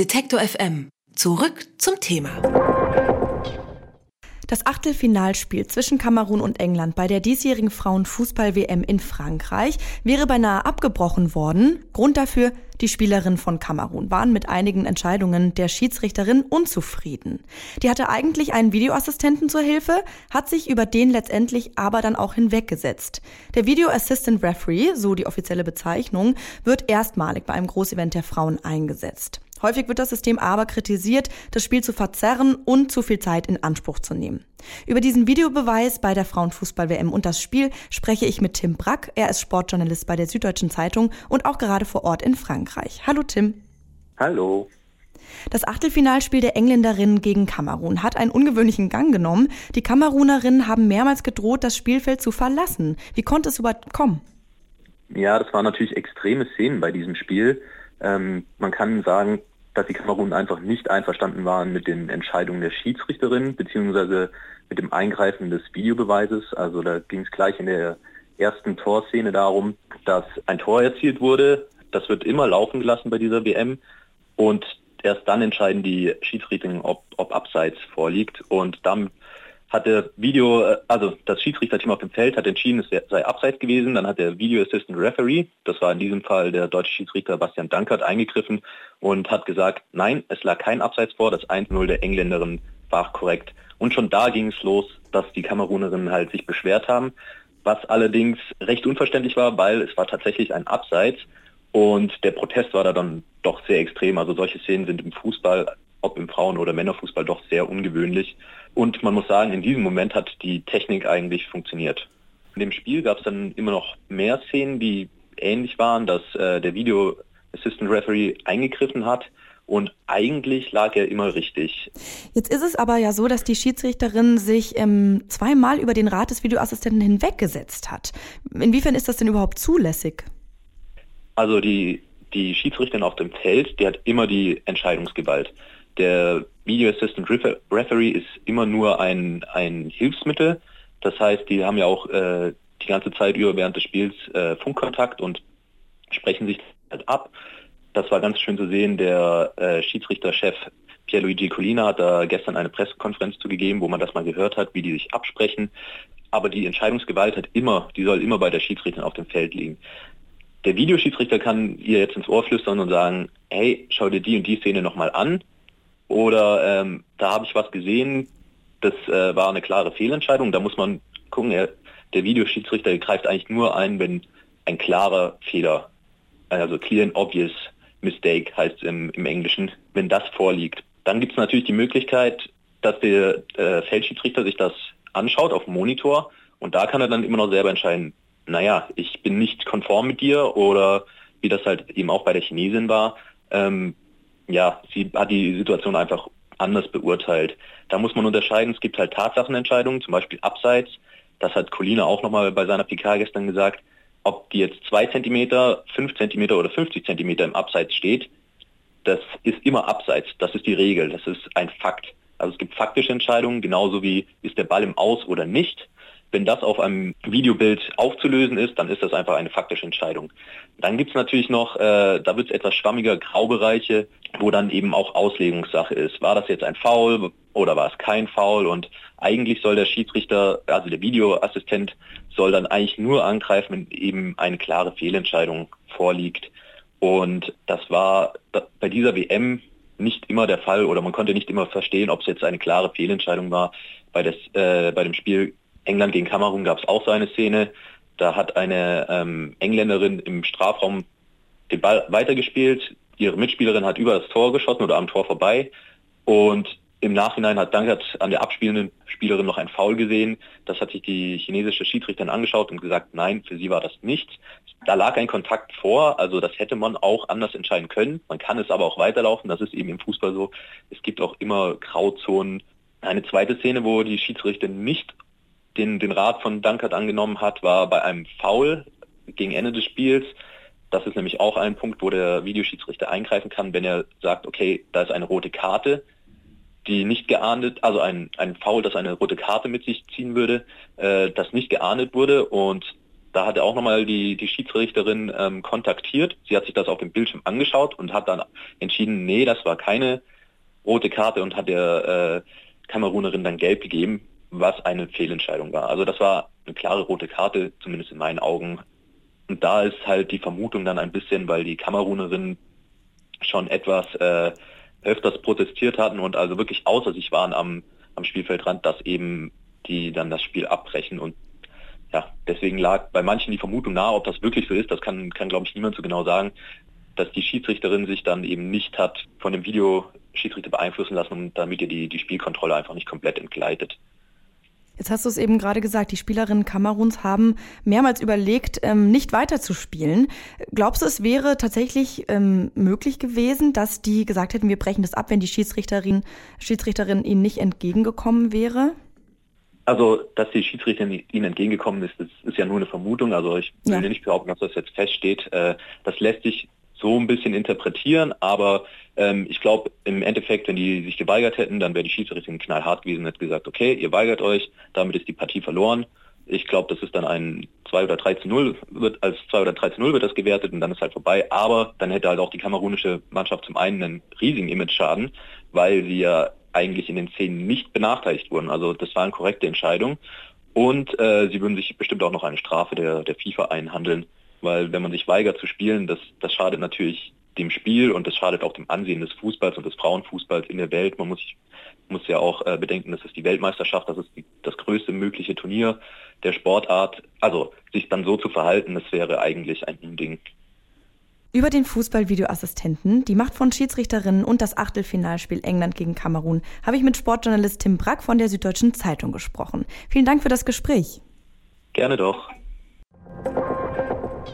Detektor FM. Zurück zum Thema. Das Achtelfinalspiel zwischen Kamerun und England bei der diesjährigen Frauenfußball-WM in Frankreich wäre beinahe abgebrochen worden. Grund dafür, die Spielerinnen von Kamerun waren mit einigen Entscheidungen der Schiedsrichterin unzufrieden. Die hatte eigentlich einen Videoassistenten zur Hilfe, hat sich über den letztendlich aber dann auch hinweggesetzt. Der Video Assistant Referee, so die offizielle Bezeichnung, wird erstmalig bei einem Großevent der Frauen eingesetzt. Häufig wird das System aber kritisiert, das Spiel zu verzerren und zu viel Zeit in Anspruch zu nehmen. Über diesen Videobeweis bei der Frauenfußball-WM und das Spiel spreche ich mit Tim Brack. Er ist Sportjournalist bei der Süddeutschen Zeitung und auch gerade vor Ort in Frankreich. Hallo Tim. Hallo. Das Achtelfinalspiel der Engländerinnen gegen Kamerun hat einen ungewöhnlichen Gang genommen. Die Kamerunerinnen haben mehrmals gedroht, das Spielfeld zu verlassen. Wie konnte es überhaupt kommen? Ja, das waren natürlich extreme Szenen bei diesem Spiel. Ähm, man kann sagen, dass die Kamerun einfach nicht einverstanden waren mit den Entscheidungen der Schiedsrichterin beziehungsweise mit dem Eingreifen des Videobeweises. Also da ging es gleich in der ersten Torszene darum, dass ein Tor erzielt wurde. Das wird immer laufen gelassen bei dieser WM und erst dann entscheiden die Schiedsrichter, ob, ob Abseits vorliegt und dann hat der Video, äh, also das Schiedsrichterteam auf dem Feld hat entschieden, es sei abseits gewesen. Dann hat der Video Assistant Referee, das war in diesem Fall der deutsche Schiedsrichter Bastian Dankert, eingegriffen und hat gesagt, nein, es lag kein Abseits vor, das 1-0 der Engländerin war korrekt. Und schon da ging es los, dass die Kamerunerinnen halt sich beschwert haben, was allerdings recht unverständlich war, weil es war tatsächlich ein Abseits und der Protest war da dann doch sehr extrem. Also solche Szenen sind im Fußball ob im Frauen- oder Männerfußball, doch sehr ungewöhnlich. Und man muss sagen, in diesem Moment hat die Technik eigentlich funktioniert. In dem Spiel gab es dann immer noch mehr Szenen, die ähnlich waren, dass äh, der Video Assistant Referee eingegriffen hat und eigentlich lag er immer richtig. Jetzt ist es aber ja so, dass die Schiedsrichterin sich ähm, zweimal über den Rat des Videoassistenten hinweggesetzt hat. Inwiefern ist das denn überhaupt zulässig? Also die, die Schiedsrichterin auf dem Feld, die hat immer die Entscheidungsgewalt. Der Video Assistant Referee ist immer nur ein, ein Hilfsmittel. Das heißt, die haben ja auch äh, die ganze Zeit über während des Spiels äh, Funkkontakt und sprechen sich halt ab. Das war ganz schön zu sehen. Der äh, Schiedsrichterchef Pierluigi Colina hat da gestern eine Pressekonferenz zugegeben, wo man das mal gehört hat, wie die sich absprechen. Aber die Entscheidungsgewalt hat immer, die soll immer bei der Schiedsrichterin auf dem Feld liegen. Der Videoschiedsrichter kann ihr jetzt ins Ohr flüstern und sagen, hey, schau dir die und die Szene nochmal an. Oder ähm, da habe ich was gesehen, das äh, war eine klare Fehlentscheidung. Da muss man gucken, er, der Videoschiedsrichter greift eigentlich nur ein, wenn ein klarer Fehler, also clear and obvious mistake heißt im, im Englischen, wenn das vorliegt. Dann gibt es natürlich die Möglichkeit, dass der äh, Feldschiedsrichter sich das anschaut auf dem Monitor und da kann er dann immer noch selber entscheiden, naja, ich bin nicht konform mit dir oder wie das halt eben auch bei der Chinesin war, ähm, ja, sie hat die Situation einfach anders beurteilt. Da muss man unterscheiden, es gibt halt Tatsachenentscheidungen, zum Beispiel abseits. Das hat Colina auch nochmal bei seiner PK gestern gesagt. Ob die jetzt zwei Zentimeter, fünf Zentimeter oder 50 Zentimeter im Abseits steht, das ist immer abseits. Das ist die Regel. Das ist ein Fakt. Also es gibt faktische Entscheidungen, genauso wie ist der Ball im Aus oder nicht. Wenn das auf einem Videobild aufzulösen ist, dann ist das einfach eine faktische Entscheidung. Dann gibt es natürlich noch, äh, da wird es etwas schwammiger, Graubereiche, wo dann eben auch Auslegungssache ist. War das jetzt ein Foul oder war es kein Foul? Und eigentlich soll der Schiedsrichter, also der Videoassistent, soll dann eigentlich nur angreifen, wenn eben eine klare Fehlentscheidung vorliegt. Und das war bei dieser WM nicht immer der Fall oder man konnte nicht immer verstehen, ob es jetzt eine klare Fehlentscheidung war. Bei, des, äh, bei dem Spiel England gegen Kamerun gab es auch so eine Szene. Da hat eine ähm, Engländerin im Strafraum den Ball weitergespielt. Ihre Mitspielerin hat über das Tor geschossen oder am Tor vorbei. Und im Nachhinein hat Dankert an der abspielenden Spielerin noch ein Foul gesehen. Das hat sich die chinesische Schiedsrichterin angeschaut und gesagt, nein, für sie war das nichts. Da lag ein Kontakt vor, also das hätte man auch anders entscheiden können. Man kann es aber auch weiterlaufen, das ist eben im Fußball so. Es gibt auch immer Grauzonen. Eine zweite Szene, wo die Schiedsrichterin nicht den, den Rat von Dankert angenommen hat, war bei einem Foul gegen Ende des Spiels. Das ist nämlich auch ein Punkt, wo der Videoschiedsrichter eingreifen kann, wenn er sagt, okay, da ist eine rote Karte, die nicht geahndet, also ein, ein Foul, das eine rote Karte mit sich ziehen würde, äh, das nicht geahndet wurde und Da hat er auch nochmal die, die Schiedsrichterin ähm, kontaktiert. Sie hat sich das auf dem Bildschirm angeschaut und hat dann entschieden, nee, das war keine rote Karte und hat der äh, Kamerunerin dann gelb gegeben, was eine Fehlentscheidung war. Also das war eine klare rote Karte, zumindest in meinen Augen. Und da ist halt die Vermutung dann ein bisschen, weil die Kamerunerin schon etwas äh, öfters protestiert hatten und also wirklich außer sich waren am, am Spielfeldrand, dass eben die dann das Spiel abbrechen und ja, deswegen lag bei manchen die Vermutung nahe, ob das wirklich so ist, das kann, kann glaube ich niemand so genau sagen, dass die Schiedsrichterin sich dann eben nicht hat von dem Videoschiedsrichter beeinflussen lassen damit ihr die, die Spielkontrolle einfach nicht komplett entgleitet. Jetzt hast du es eben gerade gesagt, die Spielerinnen Kameruns haben mehrmals überlegt, ähm, nicht weiterzuspielen. Glaubst du, es wäre tatsächlich ähm, möglich gewesen, dass die gesagt hätten, wir brechen das ab, wenn die Schiedsrichterin, Schiedsrichterin ihnen nicht entgegengekommen wäre? Also, dass die Schiedsrichterin ihnen entgegengekommen ist, das ist ja nur eine Vermutung. Also ich will ja. nicht behaupten, dass das jetzt feststeht. Äh, das lässt sich so ein bisschen interpretieren, aber ähm, ich glaube im Endeffekt, wenn die sich geweigert hätten, dann wäre die Schiedsrichterin knallhart gewesen und hätte gesagt, okay, ihr weigert euch, damit ist die Partie verloren. Ich glaube, das ist dann ein 2 oder 3 zu 0, wird, als 2 oder 3 zu 0 wird das gewertet und dann ist halt vorbei. Aber dann hätte halt auch die kamerunische Mannschaft zum einen einen riesigen Image-Schaden, weil sie ja eigentlich in den Szenen nicht benachteiligt wurden. Also das war eine korrekte Entscheidung. Und äh, sie würden sich bestimmt auch noch eine Strafe der, der FIFA einhandeln, weil wenn man sich weigert zu spielen, das, das schadet natürlich dem Spiel und das schadet auch dem Ansehen des Fußballs und des Frauenfußballs in der Welt. Man muss, muss ja auch äh, bedenken, das ist die Weltmeisterschaft, das ist die, das größte mögliche Turnier der Sportart. Also sich dann so zu verhalten, das wäre eigentlich ein Unding. Über den Fußballvideoassistenten, die Macht von Schiedsrichterinnen und das Achtelfinalspiel England gegen Kamerun habe ich mit Sportjournalist Tim Brack von der Süddeutschen Zeitung gesprochen. Vielen Dank für das Gespräch. Gerne doch.